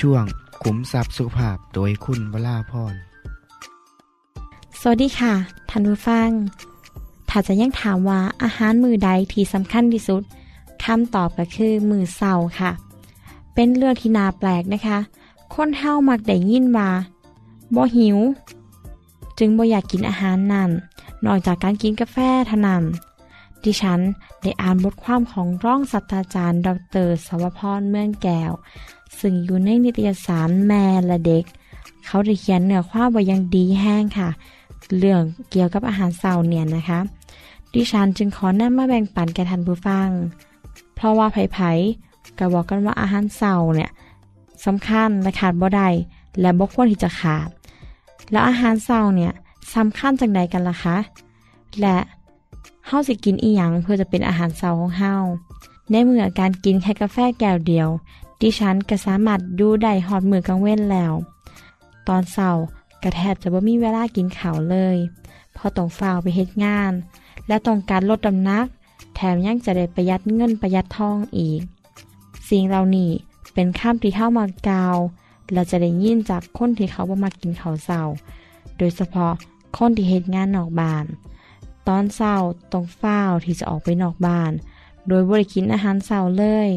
ช่วงขุมทรัพย์สุขภาพโดยคุณวราพร สวัสดีค่ะท่านผู้ฟัง ถ้าจะยังถามว่าอาหารมือใดที่สำคัญที่สุดคำตอบก็คือมือเสาค่ะ เป็นเรื่องที่น่าแปลกนะคะ คนเฮามักได้ยินว่าบ่หิว จึงบ่อยากกินอาหารนั่น นอกจากการกินกาแฟเท่านั้นดิฉันได้อ่านบทความของร่องศาสตราจารย์ ดรสวพรเมืองแก้ว ซึ่งอยู่ในนิตยสารแม่และเด็ก เขาได้เขียนเนื้อความไว้อย่างดีแห้งค่ะ เรื่องเกี่ยวกับอาหารเสาร์เนี่ยนะคะ ดิฉันจึงขอนำมาแบ่งปันแก่ท่านผู้ฟัง เพราะว่าไผ่ๆก็บอกกันว่าอาหารเสาร์เนี่ยสำคัญและขาดบ่ได้และบ่ควรที่จะขาด แล้วอาหารเสาร์เนี่ยสำคัญจังใดกันล่ะคะ และเฮาสิกินอีหยังเพื่อจะเป็นอาหารเสาร์ของเฮาในเมื่อการกินแค่กาแฟแก้วเดียว ดิฉันก็สามารถดูได้ฮอดมือกลางเว้นแล้ว ตอนเช้ากระแทบจะบ่มีเวลากินข้าวเลย พอต้องฝ้าวไปเฮ็ดงาน และต้องการลดน้ำหนัก แถมยังจะได้ประหยัดเงินประหยัดทองอีก สิ่งเหล่านี้เป็นข้ามที่เข้ามากาวและจะได้ยินจากคนที่เขาบ่มากินข้าวเช้า โดยเฉพาะคนที่เฮ็ดงานนอกบ้าน ตอนเช้าต้องฝ้าวที่จะออกไปนอกบ้าน โดยบริกินอาหารเช้าเลย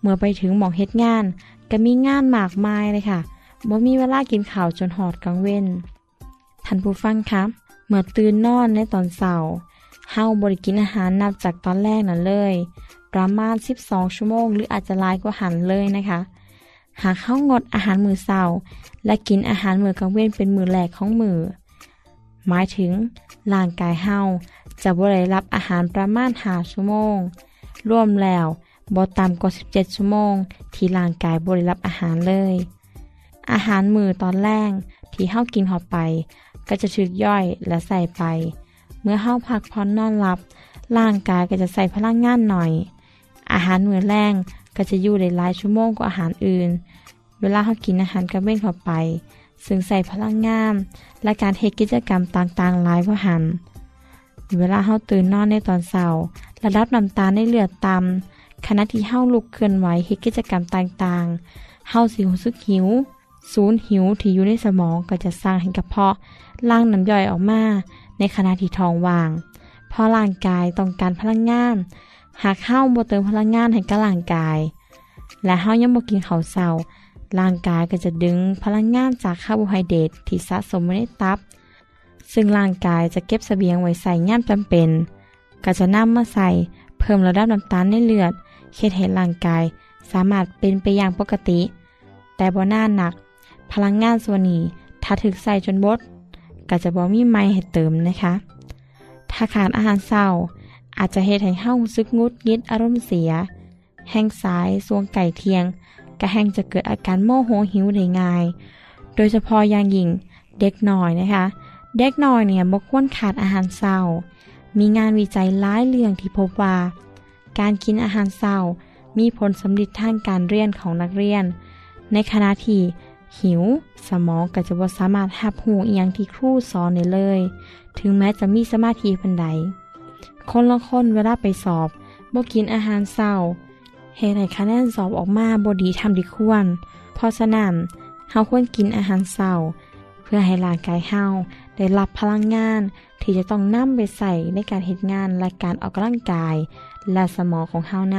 เมื่อไปถึงหมองเฮ็ดงาน ก็มีงานมากมายเลยค่ะบ่มีเวลากินข้าวจนหอดกลางเว้นท่านผู้ฟังครับ เมื่อตื่นนอนในตอนเช้าเฮาบริกินอาหารนับจากตอนแรกนั่นเลย ประมาณ 12 ชั่วโมง หรืออาจจะลายกว่าหันเลยนะคะ หากเข้างดอาหารมือเช้าและกินอาหารมือกลางเว้นเป็นมือแรกของมือ หมายถึงร่างกายเฮาจะบ่ได้รับอาหารประมาณ5ชั่วโมง รวมแล้ว บ่ต่ำกว่า 17 ชั่วโมง ที่ร่างกายบ่ได้รับอาหารเลย อาหารมือตอนแรกที่เฮากินเข้าไป ก็จะถูกย่อยและใส่ไป เมื่อเฮาพักผ่อนนอนหลับ ร่างกายก็จะใส่พลังงานหน่อย อาหารมือแรงก็จะอยู่ได้หลายชั่วโมงกว่าอาหารอื่น เวลาเฮากินอาหารกระเว้นเข้าไป ซึ่งใส่พลังงานและการเฮ็ดกิจกรรมต่างๆหลายกว่าหันเวลาเฮาตื่นนอนในตอนเช้าระดับน้ำตาลในเลือดต่ำ ขณะที่เฮาลุกเคลื่อนไหวเฮ็ดกิจกรรมต่างๆเฮาสิรู้สึกหิว ศูนย์หิวที่อยู่ในสมองก็จะสร้างให้กระเพาะล่างน้ำย่อยออกมา ในขณะที่ท้องว่างเพราะร่างกายต้องการพลังงาน หากเฮาบ่เติมพลังงานให้กับร่างกาย และเฮายังบ่กินข้าวเช้าร่างกายก็จะดึงพลังงานจากคาร์โบไฮเดรตที่สะสมไว้ในตับ ซึ่งร่างกายจะเก็บเสบียงไว้ใส่ย่ามจำเป็น ก็จะนำมาใส่เพิ่มระดับน้ำตาลในเลือด เฮ็ดให้ร่างกาย สามารถเป็นไปอย่างปกติ แต่บ่น่าหนัก พลังงานส่วนนี้ถ้าถึกใส่จนบดก็จะบ่มีไม้ให้เติมนะคะ ถ้าขาดอาหารเศร้า อาจจะเฮ็ดให้เฮารู้สึกงุดงิดอารมณ์เสีย แห้งสายสวงไก่เทียงก็แห้งจะเกิดอาการโมโหหิวได้ง่าย โดยเฉพาะอย่างยิ่งเด็กน้อยนะคะ เด็กน้อยเนี่ยบ่ควรขาดอาหารเศร้า มีงานวิจัยหลายเรื่องที่พบว่า การกินอาหารเศร้า มีผลสำลิดทางการเรียนของนักเรียน ในขณะที่หิว สมองก็จะบ่สามารถรับหูอียงที่ครูสอนได้เลย ถึงแม้จะมีสมาธิปันใด คนละคนเวลาไปสอบบ่กินอาหารเศร้าเหตุให้คะแนนสอบออกมาบ่ดีทำดีควร เพราะฉะนั้นเฮาควรกินอาหารเศร้า พื่อให้ร่างกายเฮาได้รับพลังงาน ที่จะต้องนำไปใส่ในการเฮ็ดงานและการออกกำลังกาย และสมองของเฮาน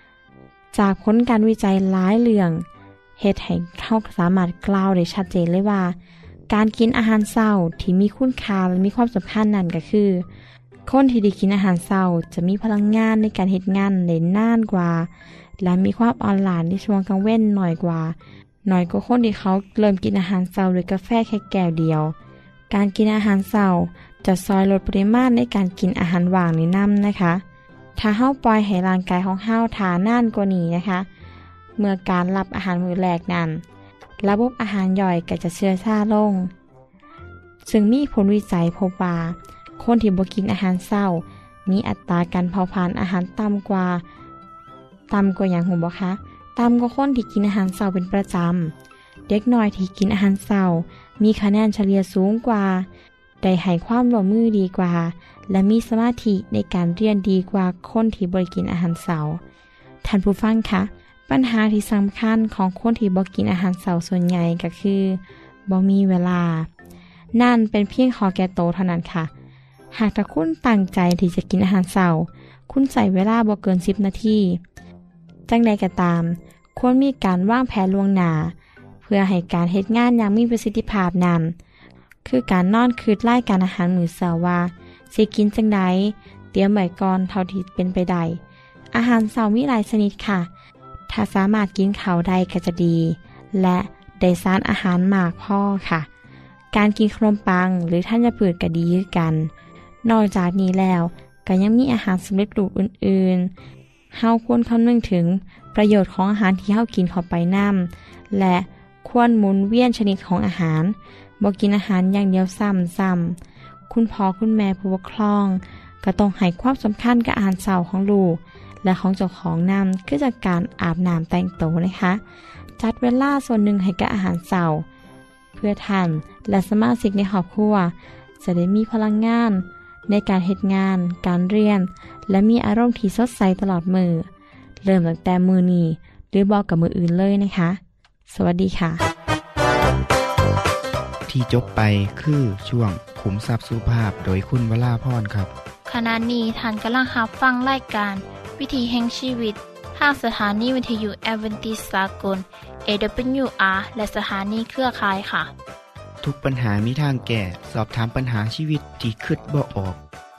ำจากผลการวิจัยหลายเรื่องเฮ็ดให้เฮาสามารถกล่าวได้ชัดเจนเลยว่า การกินอาหารเศร้าที่มีคุณค่าและมีความสำคัญนั่นก็คือคนที่ได้กินอาหารเศร้าจะมีพลังงานในการเฮ็ดงานได้นานกว่า และมีความอ่อนหลานในช่วงกลางเว้นหน่อยกว่า น่อยกว่าคนที่เขาเริ่มกินอาหารเศร้าด้วยกาแฟแค่แก้วเดียว การกินอาหารเศร้าจะซอยลดปริมาณในการกินอาหารว่างในน้ำนะคะ ถ้าเฮาปล่อยให้ร่างกายของเฮาทานานกว่านี้นะคะ เมื่อการรับอาหารมื้อแรกนั้น ระบบอาหารย่อยก็จะเชื่อชาลง ซึ่งมีผลวิจัยพบว่าคนที่บ่กินอาหารเศร้า มีอัตราการเผาผลาญอาหารต่ำกว่าต่ำกว่าอย่างหูบ่คะ ต่ำกว่าคนที่กินอาหารเศร้าเป็นประจำ เด็กน้อยที่กินอาหารเศร้ามีคะแนนเฉลี่ยสูงกว่า ได้ให้ความร่วมมือดีกว่า และมีสมาธิในการเรียนดีกว่าคนที่บริกินอาหารเสาร์ท่านผู้ฟังคะปัญหาที่สำคัญของคนที่บกินอาหารเสาร์ส่วนใหญ่ก็คือบ่มีเวลา นั่นเป็นเพียงขอแก่โตเท่านั้นค่ะ หากถ้าคุณตั้งใจที่จะกินอาหารเสาร์คุณใส่เวลาบ่เกิน 10 นาที จังใดก็ตาม ควรมีการวางแผนล่วงหน้าเพื่อให้การเฮ็ดงานอย่างมีประสิทธิภาพนั้นคือการนอนคืดไล่การอาหารมื้อเช้าว่าสิกินจังใดเตรียมไว้ก่อนเท่าที่เป็นไปได้อาหารเช้ามีหลายชนิดค่ะ ถ้าสามารถกินเขาได้ก็จะดี และได้สารอาหารมากพ่อค่ะ การกินขนมปังหรือท่านจะผืดก็ดีกัน นอกจากนี้แล้วก็ยังมีอาหารสำเร็จรูปอื่น เฮาควรคำนึงถึงประโยชน์ของอาหารที่เฮากินเข้าไปนํและควรหมุนเวียนชนิดของอาหารบ่กินอาหารอย่างเดียวซ้ำซ้ำคุณพ่อคุณแม่ผู้ปกครอง ก็ต้องให้ความสำคัญกับอาหารเช้าของลูก และของเจ้าของนำคือจากการอาบน้ำแต่งตัวนะคะ จัดเวลาส่วนหนึ่งให้กับอาหารเช้าเพื่อท่านและสมาชิกในครอบครัวจะได้มีพลังงาน ในการเหตุงาน การเรียน และมีอารมณ์ที่สดใสตลอดมือ เริ่มตั้งแต่มือนี้หรือบอกกับมืออื่นเลยนะคะ สวัสดีค่ะ ที่จบไปคือช่วงขุมทรัพย์สุภาพโดยคุณวราพรครับ ขณะนี้ท่านกำลังรับฟังรายการ วิธีแห่งชีวิตทางสถานีวิทยุแอเวนติสากล AWR และสถานีเครือข่ายค่ะ ทุกปัญหามีทางแก้สอบถามปัญหาชีวิตที่คืดบ่ออก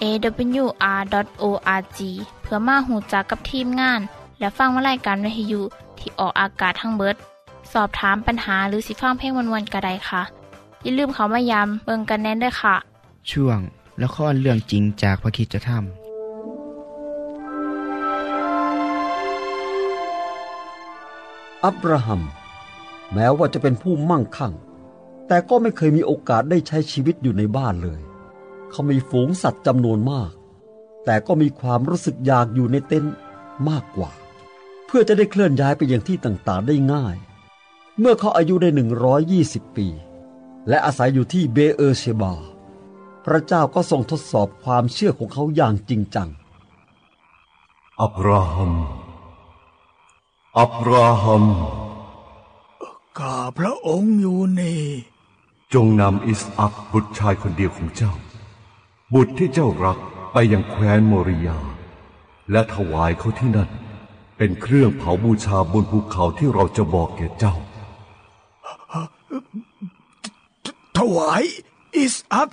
awr.org เพื่อมาหูจักกับทีมงาน และฟังวารายการวิทยุที่ออกอากาศทั้งเบิด สอบถามปัญหาหรือสิฟังเพลงวันๆกระไดค่ะ อย่าลืมเขามายามเบิงกันแน่นด้วยค่ะ ช่วงละครเรื่องจริงจากพระคิดจะทอับราฮัม แม้ว่าจะเป็นผู้มั่งคั่ง แต่ก็ไม่เคยมีโอกาสได้ใช้ชีวิตอยู่ในบ้านเลย เขามีฝูงสัตว์จำนวนมาก แต่ก็มีความรู้สึกอยากอยู่ในเต็นท์มากกว่า เพื่อจะได้เคลื่อนย้ายไปยังที่ต่างๆได้ง่าย เมื่อเขาอายุได้ 120 ปี และอาศัยอยู่ที่เบเออร์เชบา พระเจ้าก็ทรงทดสอบความเชื่อของเขาอย่างจริงจัง อับราฮัม อับราฮัม ข้าพระองค์อยู่นี่ จงนำอิสอักบุตรชายคนเดียวของเจ้า บุตรที่เจ้ารักไปยังแคว้นโมริยา และถวายเขาที่นั่น เป็นเครื่องเผาบูชาบนภูเขาที่เราจะบอกแก่เจ้า ถวายอิสอัก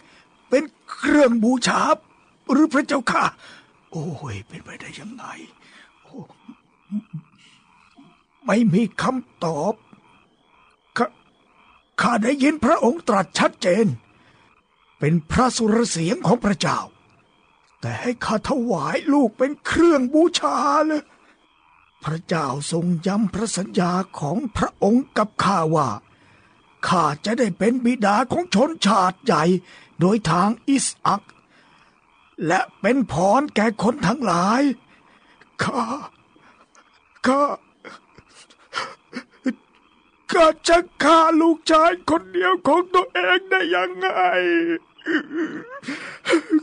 เป็นเครื่องบูชาหรือพระเจ้าค่ะ โอ้ย เป็นไปได้ยังไงไม่มีคำตอบขข้าได้ยินพระองค์ตรัสชัดเจน เป็นพระสุรเสียงของพระเจ้า แต่ให้ข้าถวายลูกเป็นเครื่องบูชาเลยพระเจ้าทรงย้ำพระสัญญาของพระองค์กับข้าว่าข้าจะได้เป็นบิดาของชนชาติใหญ่โดยทางอิสอัก และเป็นพรแก่คนทั้งหลายข้าข้าข้าจะฆ่าลูกชายคนเดียวของตัวเองได้ยังไง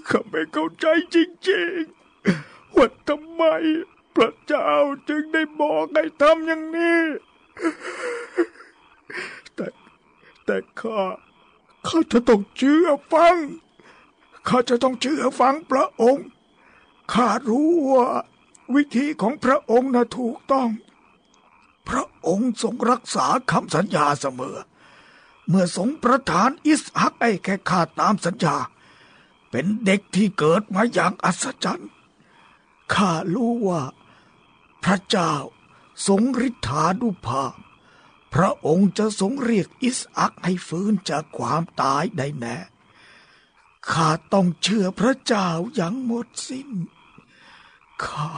ข้าไม่เข้าใจจริงๆว่าทำไมพระเจ้าจึงได้บอกให้ทำอย่างนี้ แต่แต่ข้าข้าจะต้องเชื่อฟัง ข้าจะต้องเชื่อฟังพระองค์ ข้ารู้ว่าวิธีของพระองค์น่ะถูกต้อง พระองค์ทรงรักษาคำสัญญาเสมอ เมื่อทรงประทานอิสฮักให้แค่ข้าตามสัญญา เป็นเด็กที่เกิดมาอย่างอัศจรรย์ข้ารู้ว่า พระเจ้าทรงฤทธานุภาพ พระองค์จะทรงเรียกอิสอักให้ฟื้นจากความตายได้แน่ข้าต้องเชื่อพระเจ้าอย่างหมดสิ้นข้า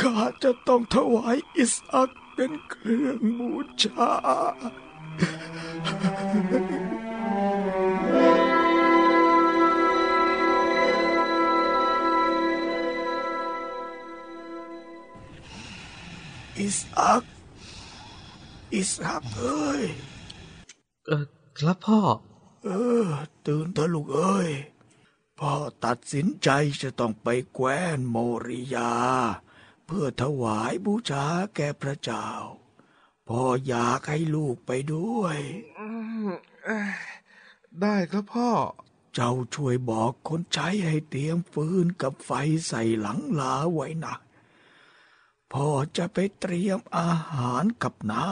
ข้าจะต้องถวายอิสอักเป็นเครื่องบูชา อิสอักอิสอักเอ้ย เออครับพ่อ เออ ตื่นเถอะลูกเอ้ย พ่อตัดสินใจจะต้องไปแคว้นโมริยา เพื่อถวายบูชาแก่พระเจ้า พ่ออยากให้ลูกไปด้วย ได้ครับพ่อ เจ้าช่วยบอกคนใช้ให้เตรียมฟืนกับไฟใส่หลังลาไว้นะพ่อจะไปเตรียมอาหารกับน้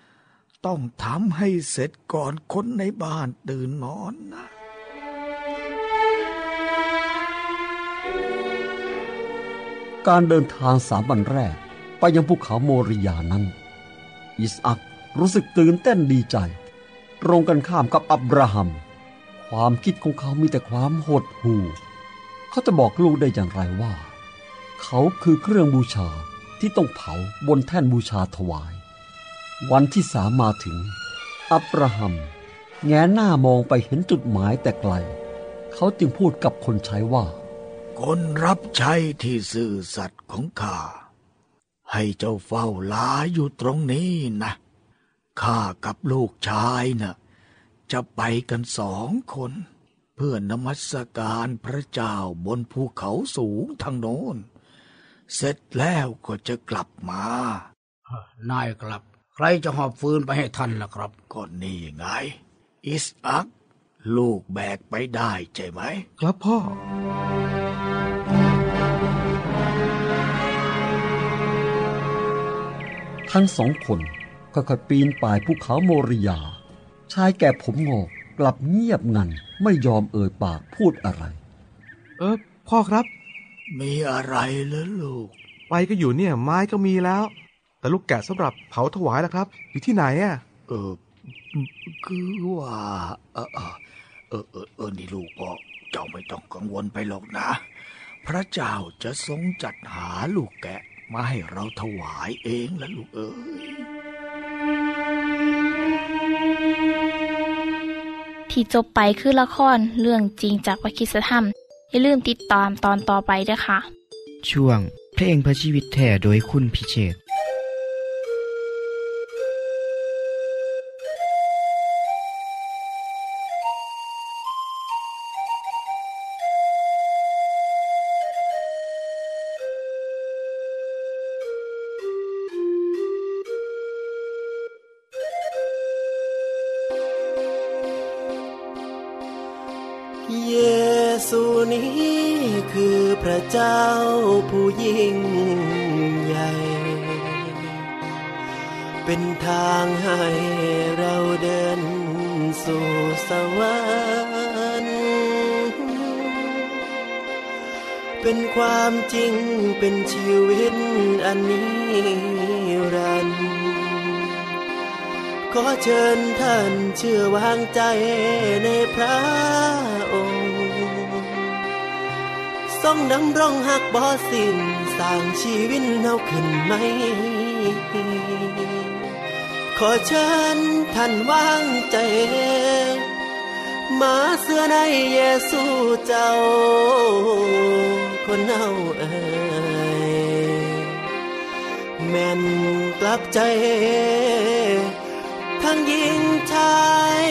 ำต้องทำให้เสร็จก่อนคนในบ้านตื่นนอนนะการเดินทางสามวันแรก ไปยังภูเขาโมริยานั้น อิสอักรู้สึกตื่นเต้นดีใจ ตรงกันข้ามกับอับราฮัม ความคิดของเขามีแต่ความหดหู่ เขาจะบอกลูกได้อย่างไรว่า เขาคือเครื่องบูชาที่ต้องเผาบนแท่นบูชาถวาย วันที่สามมาถึง อับราฮัม แงหน้ามองไปเห็นจุดหมายแต่ไกล เขาจึงพูดกับคนใช้ว่า คนรับใช้ที่ซื่อสัตย์ของข้า ให้เจ้าเฝ้าลาอยู่ตรงนี้นะข้ากับลูกชายน่ะจะไปกันสองคน เพื่อนมัสการพระเจ้าบนภูเขาสูงทางโน้น เสร็จแล้วก็จะกลับมา นายครับ ใครจะหอบฟืนไปให้ท่านล่ะครับ ก็นี่ไง อิสอัก ลูกแบกไปได้ใช่ไหม ครับพ่อ ทั้งสองคนค่อยๆปีนป่ายภูเขาโมริยา ชายแก่ผมงอกกลับเงียบงันไม่ยอมเอ่ยปากพูดอะไร เออพ่อครับ มีอะไรเหรอลูก ไปก็อยู่เนี่ย ไม้ก็มีแล้ว แต่ลูกแกะสำหรับเผาถวายล่ะครับ อยู่ที่ไหนอะ เออคือว่าเออเออเออเออเออนี่ลูกพ่อเจ้าไม่ต้องกังวลไปหรอกนะ พระเจ้าจะทรงจัดหาลูกแกะ มาให้เราถวายเองละลูกเอ้ยที่จบไปคือละครเรื่องจริงจากวิคิสธรรม อย่าลืมติดตามตอนต่อไปด้วยค่ะ ช่วงเพลงพระชีวิตแท่โดยคุณพิเชษ นี้คือพระเจ้าผู้ยิ่งใหญ่ เป็นทางให้เราเดินสู่สวรรค์เป็นความจริงเป็นชีวิตอันนี้รันดร์ขอเชิญท่านเชื่อวางใจในพระ ทรงดำรงหักบ่สิ้นสร้างชีวิตเฮาขึ้นไหมขอเชิญท่านวางใจ มาเสื้อในเยซูเจ้า คนเฮาเอ่ยแม่นกลับใจ ทั้งยิงชาย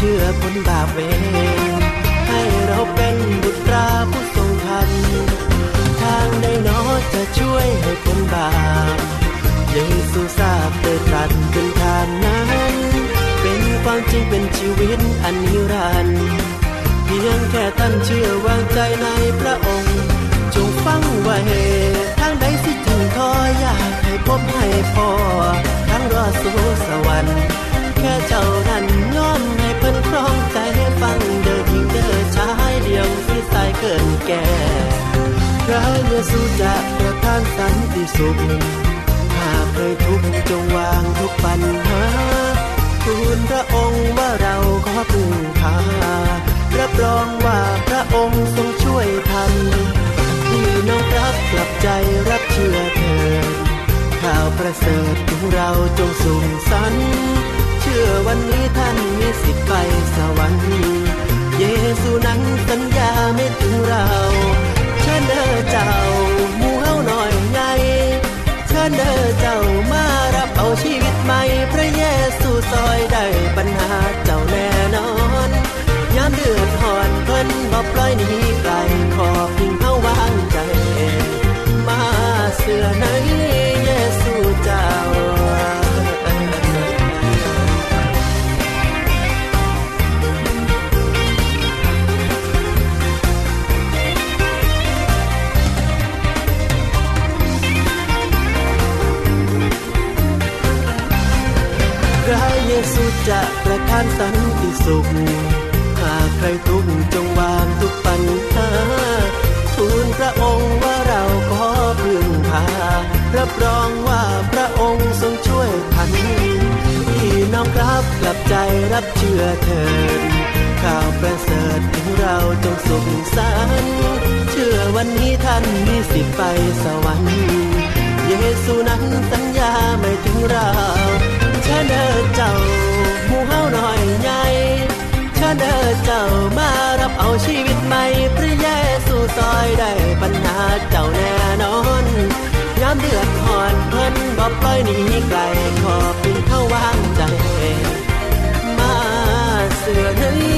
เชื่อพ้นบาปเวรให้เราเป็นบุตราผู้ทรงธรรมทางใดนอจะช่วยให้พ้นบาปเยซูทราบโดยตรัสเป็นทานนั้น เป็นความจริงเป็นชีวิตอันนิรันดร์เพียงแค่ท่านเชื่อวางใจในพระองค์ จงฟังไว้ทางใดสิถึงทออยากให้พบให้พอทั้งรอสู่สวรรค์ แค่เจ้านั้นยอม พิ่นครองใจฟังเดินยิงเดินชายเดียวที่สายเกินแก่พระเยซูจะประทานสันติสุขหากเคยทุกข์จงวางทุกปัญหาทูลพระองค์ว่าเราขอพึ่งพารับรองว่าพระองค์ทรงช่วยทันพี่น้องรับกลับใจรับเชื่อเถิดข่าวประเสริฐของเราจงสูงสัน ชื่อวันนี้ท่านมีสิทธิ์ไปสวรรค์านสันติสุข หากใครทุกข์จงวางทุกปัญหาทูลพระองค์ว่าเราขอพึ่งพา รับรองว่าพระองค์ทรงช่วยทันพี่น้องครับกลับใจรับเชื่อเถิดข่าวประเสริฐถึงเราจงสุขสันต์เชื่อวันนี้ท่านมีสิทธิ์ไปสวรรค์เยซูนั้นสัญญาไม่ถึงเราเชิญเด้อเจ้า หมู่เฮาหน่อยใหญ่เชิญเด้อเจ้ามารับเอาชีวิตใหม่พระเยซูซอยได้ปัญหาเจ้าแน่นอนยามเดือดหอนเพิ่นบ่ปล่อยหนีไกลขอเป็นเขาวางใจมาเสือในเ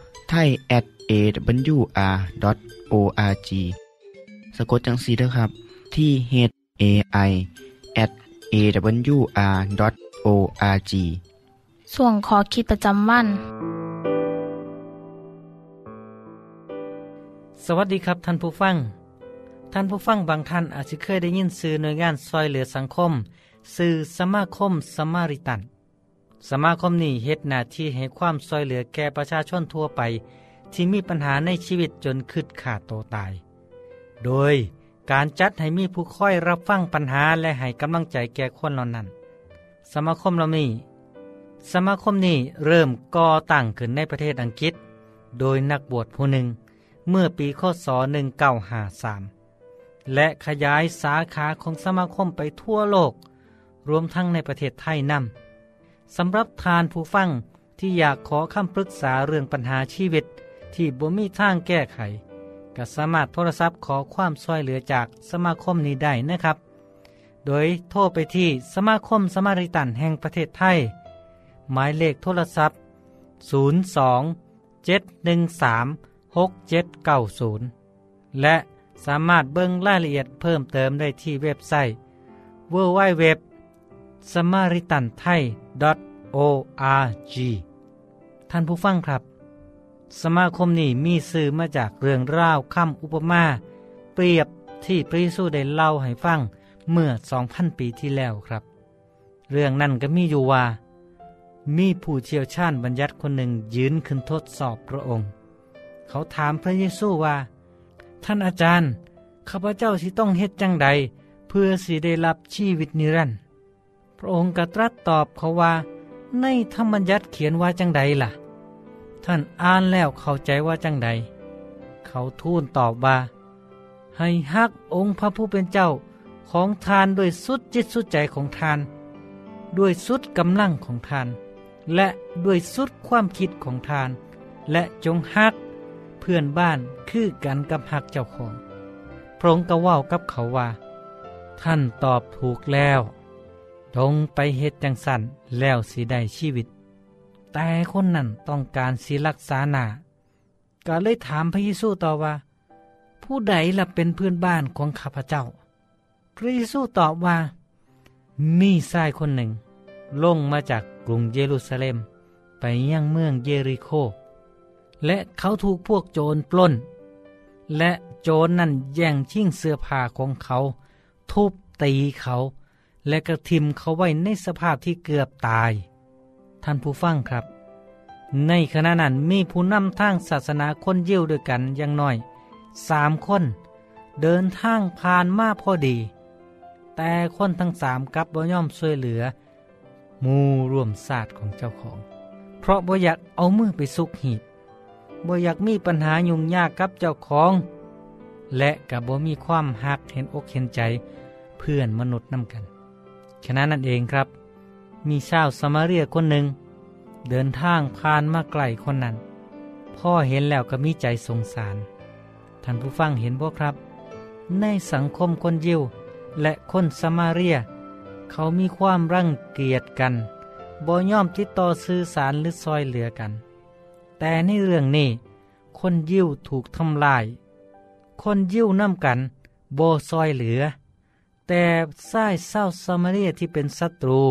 ไทย at awr.org สะกดจังสีเด้อครับ ที่ h a i at awr.org ส่วนขอคิดประจำวัน สวัสดีครับท่านผู้ฟัง ท่านผู้ฟังบางท่านอาจจะเคยได้ยินสื่อหน่วยงานซอยเหลือสังคม สื่อสมาคมสมาริตัน สมาคมนี้เฮ็ดหน้าที่ให้ความซอยเหลือแก่ประชาชนทั่วไป ที่มีปัญหาในชีวิตจนคืดขาดโตตาย โดยการจัดให้มีผู้ค่อยรับฟังปัญหาและให้กำลังใจแก่คนเหล่านั้น สมาคมเหล่านี้ สมาคมนี้เริ่มก่อตั้งขึ้นในประเทศอังกฤษ โดยนักบวชผู้หนึ่งเมื่อปีคศ1953 และขยายสาขาของสมาคมไปทั่วโลก รวมทั้งในประเทศไทยนำ สำหรับทานผู้ฟังที่อยากขอคำปรึกษาเรื่องปัญหาชีวิต ที่บ่มีทางแก้ไข ก็สามารถโทรศัพท์ขอความช่วยเหลือจากสมาคมนี้ได้นะครับ โดยโทรไปที่สมาคมสมาริตันแห่งประเทศไทย หมายเลขโทรศัพท์ 02 713 6790 และสามารถเบิ่งรายละเอียดเพิ่มเติมได้ที่เว็บไซต์ www.smartanthai s a m a r i t a n t h a i org ท่านผู้ฟังครับ สมาคมนี้มีสื่อมาจากเรื่องราวคำอุปมา เปรียบที่พระเยซูได้เล่าให้ฟังเมื่อ 2,000 ปีที่แล้วครับ เรื่องนั้นก็มีอยู่ว่า มีผู้เชี่ยวชาญบัญญัติคนหนึ่งยืนขึ้นทดสอบพระองค์ เขาถามพระเยซูว่า ท่านอาจารย์ ข้าพเจ้าสิต้องเฮ็ดจังใด เพื่อสิได้รับชีวิตนิรันดร์ พระองค์ก็ตรัสตอบเขาว่า ในธรรมบัญญัติเขียนว่าจังใดล่ะ ท่านอ่านแล้วเข้าใจว่าจังใด เขาทูลตอบว่า ให้ฮักองค์พระผู้เป็นเจ้าของทานด้วยสุดจิตสุดใจของทาน ด้วยสุดกำลังของทาน และด้วยสุดความคิดของทาน และจงฮักเพื่อนบ้านคือกันกับฮักเจ้าของ พระองค์ก็ว่ากับเขาว่า ท่านตอบถูกแล้ว จงไปเฮ็ดจังสันแล้วสิได้ชีวิต แต่คนนั้นต้องการสิรักษาหนาก็เลยถามพระเยซูต่อว่า ผู้ใดล่ะเป็นเพื่อนบ้านของข้าพเจ้า พระเยซูตอบว่า มีชายคนหนึ่ง ลงมาจากกรุงเยรูซาเล็ม ไปยังเมืองเยริโค และเขาถูกพวกโจรปล้น และโจรนั่นแย่งชิงเสื้อผ้าของเขา ทุบตีเขา และกระทิมเขาไว้ในสภาพที่เกือบตาย ท่านผู้ฟังครับ ในขณะนั้นมีผู้นำทางศาสนาคนเยี่ยวด้วยกันอย่างน้อยสามคน เดินทางผ่านมาพอดี แต่คนทั้งสามกับบ่ย่อมช่วยเหลือ มูร่วมศาสตร์ของเจ้าของ เพราะบ่อยากเอามือไปซุกหีบบ่อยากมีปัญหายุ่งยากกับเจ้าของ และกับบ่มีความหักเห็นอกเห็นใจเพื่อนมนุษย์นำกัน ฉะนั้นนั่นเองครับ มีชาวสมาเรียคนหนึ่ง เดินทางผ่านมาไกลคนนั้น พ่อเห็นแล้วก็มีใจสงสาร ท่านผู้ฟังเห็นบ่ครับ ในสังคมคนยิวและคนสมาเรีย เขามีความรังเกียจกันบ่ย่อมติดต่อสื่อสารหรือซอยเหลือกัน แต่ในเรื่องนี้ คนยิวถูกทำลาย คนยิวนำกันโบซอยเหลือ แต่ทรายเศร้าสมาเรียที่เป็นศัตรู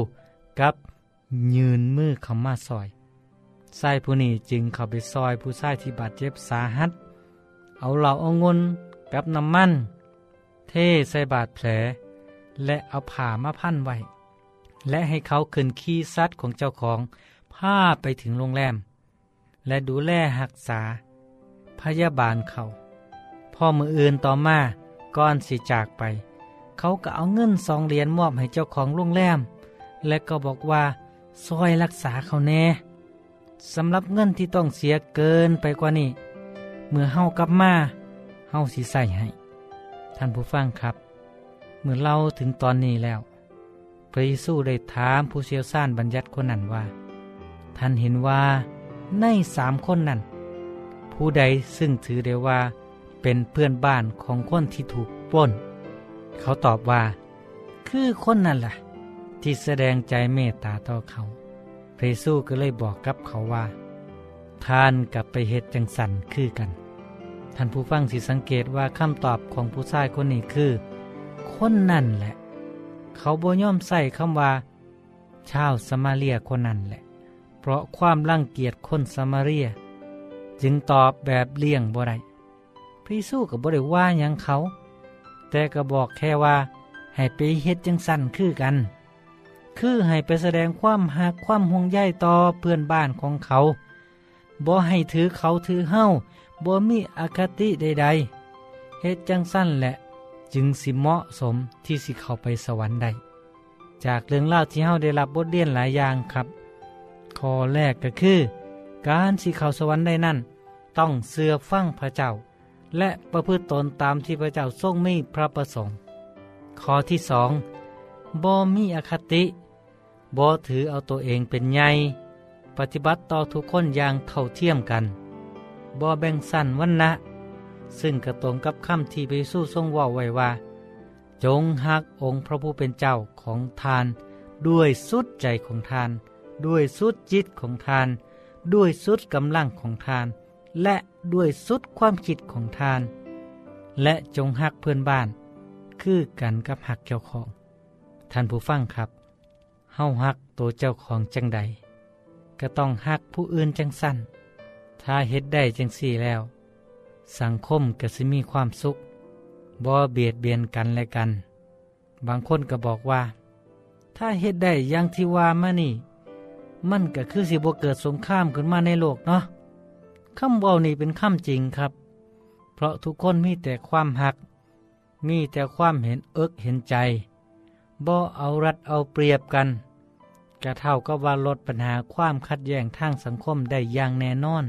กับยืนมือเข้ามาซอยทรายผู้นี้จึงเข้าไปซอยผู้ชายที่บาดเจ็บสาหัส เอาเหล่าเอางนกับน้ำมัน เทใส่บาดแผล และเอาผ่ามาพันไว้ และให้เขาขึ้นขี้ซัดของเจ้าของพาไปถึงโรงแรม และดูแลหักษา พยาบาลเขาพ่อมืออื่นต่อมาก่อนสิจากไป เขาก็เอาเงินสองเหรียญมอบให้เจ้าของโรงแรม และก็บอกว่าซอยรักษาเขาแน่สำหรับเงินที่ต้องเสียเกินไปกว่านี้ เมื่อเฮากลับมาเฮาสิใส่ให้ ท่านผู้ฟังครับ เมื่อเราถึงตอนนี้แล้ว พระเยซูได้ถามผู้เชี่ยวชาญบัญญัติคนนั้นว่า ท่านเห็นว่าในสามคนนั้น ผู้ใดซึ่งถือได้ว่าเป็นเพื่อนบ้านของคนที่ถูกปล้น เขาตอบว่า คือคนนั่นแหละที่แสดงใจเมตตาต่อเขา พระเยซูก็เลยบอกกับเขาว่า ท่านกลับไปเฮ็ดจังสันคือกัน ท่านผู้ฟังสิสังเกตว่าคำตอบของผู้ชายคนนี้คือ คนนั่นแหละ เขาบ่ย่อมใส่คำว่า ชาวสมาเรียคนนั้นแหละ เพราะความรังเกียจคนสมาเรีย จึงตอบแบบเลี่ยงบ่ได้พระเยซูกับบ่ได้ว่ายังเขา แต่ก็บอกแค่ว่า ให้ไปเฮ็ดจังสั่นคือกัน คือให้ไปแสดงความหักความห่วงใยต่อเพื่อนบ้านของเขา บ่ให้ถือเขาถือเฮ้าบ่มีอคติใดๆเฮ็ดจังสั้นแหละ จึงสิเหมาะสมที่สิเข้าไปสวรรค์ได้ จากเรื่องเล่าที่เฮาได้รับบทเรียนหลายอย่างครับข้อแรกก็คือ การสิเข้าสวรรค์ได้นั่น ต้องเสือฟังพระเจ้า และประพฤติตนตามที่พระเจ้าทรงมีพระประสงค์ ข้อที่สองบ่มีอคติบ่ถือเอาตัวเองเป็นใหญ่ปฏิบัติต่อทุกคนอย่างเท่าเทียมกันบ่แบ่งสั้นวันนะซึ่งกระตรงกับคำที่พระเยซูทรงว่าไว้ว่า จงหักองค์พระผู้เป็นเจ้าของทาน ด้วยสุดใจของทาน ด้วยสุดจิตของทาน ด้วยสุดกำลังของทาน และด้วยสุดความคิดของทาน และจงหักเพื่อนบ้าน คือกันกับหักเจ้าของ ท่านผู้ฟังครับ เฮาหักตัวเจ้าของจังใด ก็ต้องหักผู้อื่นจังสั้น ถ้าเฮ็ดได้จังสี่แล้ว สังคมก็สิมีความสุข บ่เบียดเบียนกันและกัน บางคนก็บอกว่า ถ้าเฮ็ดได้อย่างที่ว่ามานี่ มันก็คือสิบ่เกิดสงครามขึ้นมาในโลกเนาะ คำเว้านี่เป็นคำจริงครับ เพราะทุกคนมีแต่ความหัก มีแต่ความเห็นเอิกเห็นใจบ่เอารัดเอาเปรียบกันกระเท่าก็ว่าลดปัญหาความขัดแย้งทางสังคมได้อย่างแน่นอน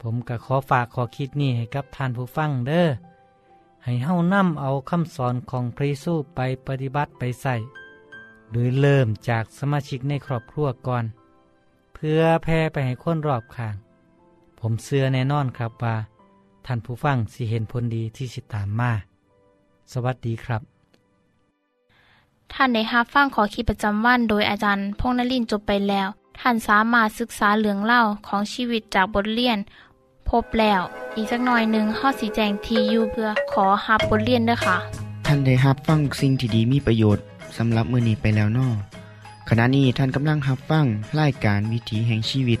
ผมก็ขอฝากขอคิดนี้ให้กับท่านผู้ฟังเด้อ ให้เฮานำเอาคำสอนของพระเยซูไปปฏิบัติไปใส่ โดยเริ่มจากสมาชิกในครอบครัวก่อน เพื่อแพร่ไปให้คนรอบข้าง ผมเชื่อแน่นอนครับว่า ท่านผู้ฟังสิเห็นผลดีที่สิตามมา สวัสดีครับ ท่านได้รับฟังขอคิดประจำวันโดยอาจารย์พงษ์นลินทร์จบไปแล้ว ท่านสามารถศึกษาเรื่องเล่าของชีวิตจากบทเรียน พบแล้ว อีกสักหน่อยหนึ่งข้อสีแจงทียูเพื่อขอฮับบทเรียนด้วยค่ะ ท่านได้รับฟังสิ่งที่ดีมีประโยชน์สำหรับมือนี้ไปแล้วนอขณะนี้ท่านกำลังรับฟังรายการวิถีแห่งชีวิต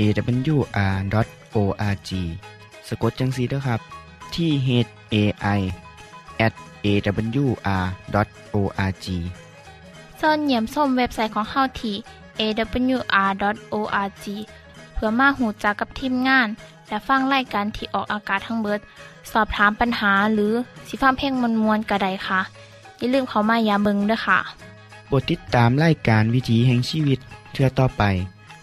awr.org สะกดจังสีด้วยครับ ที่ h a i at awr.org เสินเหยี่ยมส้มเว็บไซต์ของเฮาที่ awr.org เพื่อมาหูจักกับทีมงาน และฟังไล่กันที่ออกอากาศทั้งเบิด สอบถามปัญหาหรือสิฟ้าเพลงมวลมวลกระไดค่ะ อย่าลืมเขามายาเบิงด้วยค่ะ โปรดติดตามไล่การวิถีแห่งชีวิตเทือต่อไป